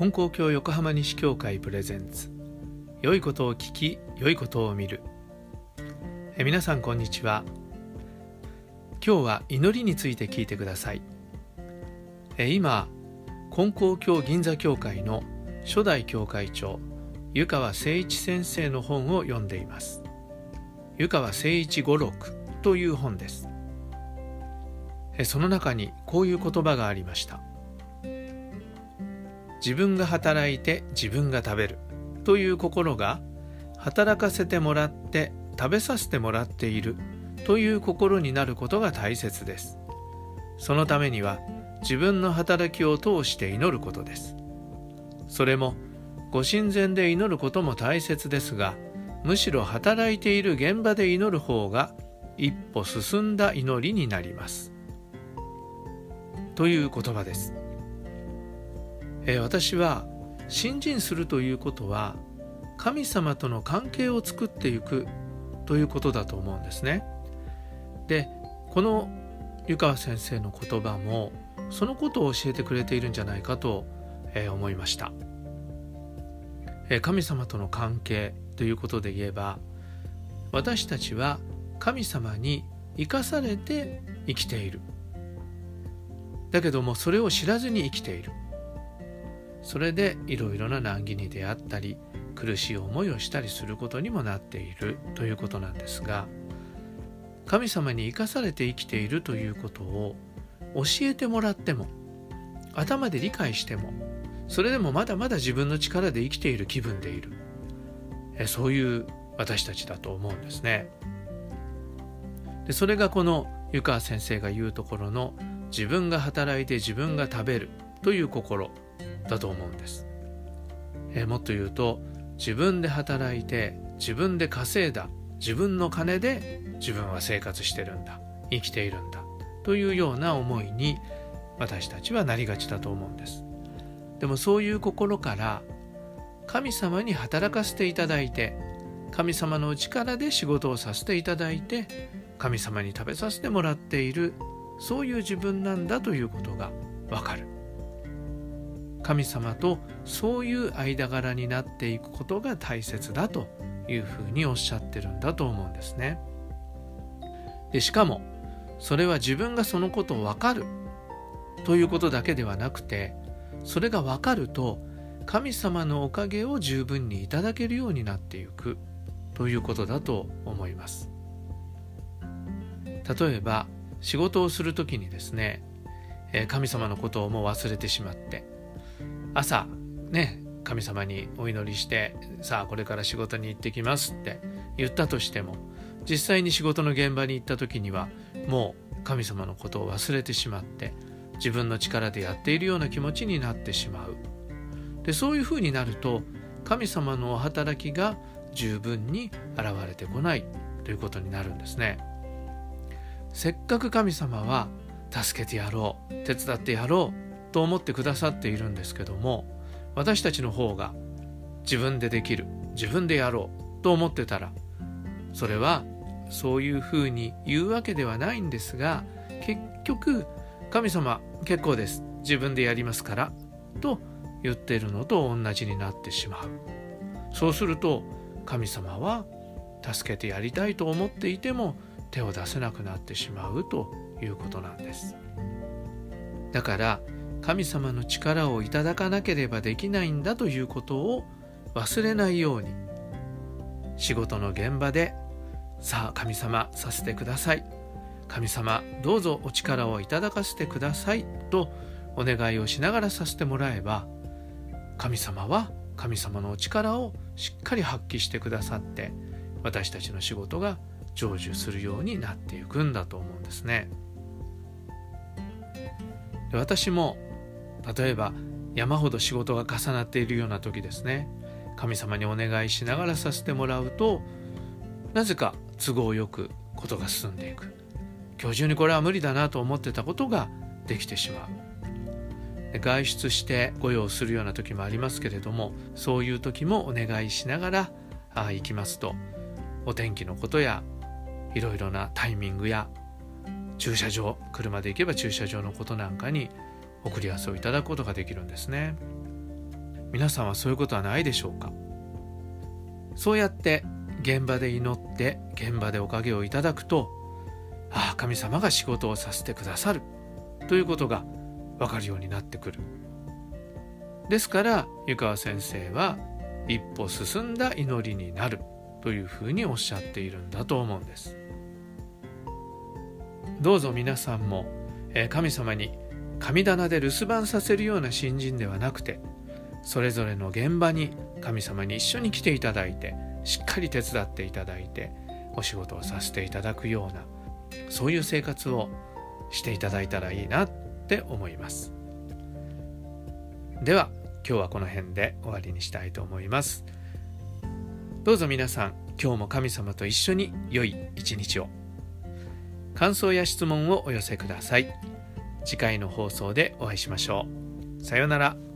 金光教横浜西教会プレゼンツ。良いことを聞き良いことを見る。え皆さんこんにちは。今日は祈りについて聞いてください。え今金光教銀座教会の初代教会長湯川誠一先生の本を読んでいます。湯川誠一語録という本です。その中にこういう言葉がありました。自分が働いて自分が食べる。という心が働かせてもらって食べさせてもらっている。という心になることが大切です。そのためには自分の働きを通して祈ることです。それもご神前で祈ることも大切ですがむしろ働いている現場で祈る方が一歩進んだ祈りになります。という言葉です、えー、私は信心するということは神様との関係を作っていくということだと思うんですね。でこの湯川先生の言葉もそのことを教えてくれているんじゃないかと、えー、思いました、えー、神様との関係ということで言えば私たちは神様に生かされて生きている。だけどもそれを知らずに生きている。それでいろいろな難儀に出会ったり苦しい思いをしたりすることにもなっているということなんですが神様に生かされて生きているということを教えてもらっても頭で理解してもそれでもまだまだ自分の力で生きている気分でいるえそういう私たちだと思うんですね。でそれがこの湯川先生が言うところの自分が働いて自分が食べるという心だと思うんです。えもっと言うと自分で働いて自分で稼いだ自分の金で自分は生活してるんだ生きているんだというような思いに私たちはなりがちだと思うんです。でもそういう心から神様に働かせていただいて神様の力で仕事をさせていただいて神様に食べさせてもらっているそういう自分なんだということがわかる神様とそういう間柄になっていくことが大切だというふうにおっしゃってるんだと思うんですね。でしかもそれは自分がそのことをわかるということだけではなくてそれがわかると神様のおかげを十分にいただけるようになっていくということだと思います。例えば仕事をする時にですね神様のことをもう忘れてしまって朝ね神様にお祈りしてさあこれから仕事に行ってきますって言ったとしても実際に仕事の現場に行った時にはもう神様のことを忘れてしまって自分の力でやっているような気持ちになってしまうでそういうふうになると神様のお働きが十分に現れてこないということになるんですね。せっかく神様は助けてやろう手伝ってやろうと思ってくださっているんですけども私たちの方が自分でできる自分でやろうと思ってたらそれはそういうふうに言うわけではないんですが結局神様結構です。自分でやりますからと言ってるのと同じになってしまう。そうすると神様は助けてやりたいと思っていても手を出せなくなってしまうということなんです。だから神様の力をいただかなければできないんだということを忘れないように。仕事の現場でさあ神様させてください。神様どうぞお力をいただかせてください。とお願いをしながらさせてもらえば神様は神様のお力をしっかり発揮してくださって私たちの仕事が成就するようになっていくんだと思うんですね。私も例えば山ほど仕事が重なっているような時ですね。神様にお願いしながらさせてもらうとなぜか都合よくことが進んでいく。今日中にこれは無理だなと思ってたことができてしまう。外出して御用するような時もありますけれどもそういう時もお願いしながらあ行きますとお天気のことやいろいろなタイミングや駐車場車で行けば駐車場のことなんかに送り合わせをいただくことができるんですね。皆さんはそういうことはないでしょうか？そうやって現場で祈って現場でおかげをいただくとああ神様が仕事をさせてくださる。ということが分かるようになってくる。ですから湯川先生は一歩進んだ祈りになる。というふうにおっしゃっているんだと思うんです。どうぞ皆さんも神様に神棚で留守番させるような新人ではなくてそれぞれの現場に神様に一緒に来ていただいてしっかり手伝っていただいてお仕事をさせていただくようなそういう生活をしていただいたらいいなって思います。では今日はこの辺で終わりにしたいと思います。どうぞ皆さん今日も神様と一緒に良い一日を。感想や質問をお寄せください。次回の放送でお会いしましょう。さようなら。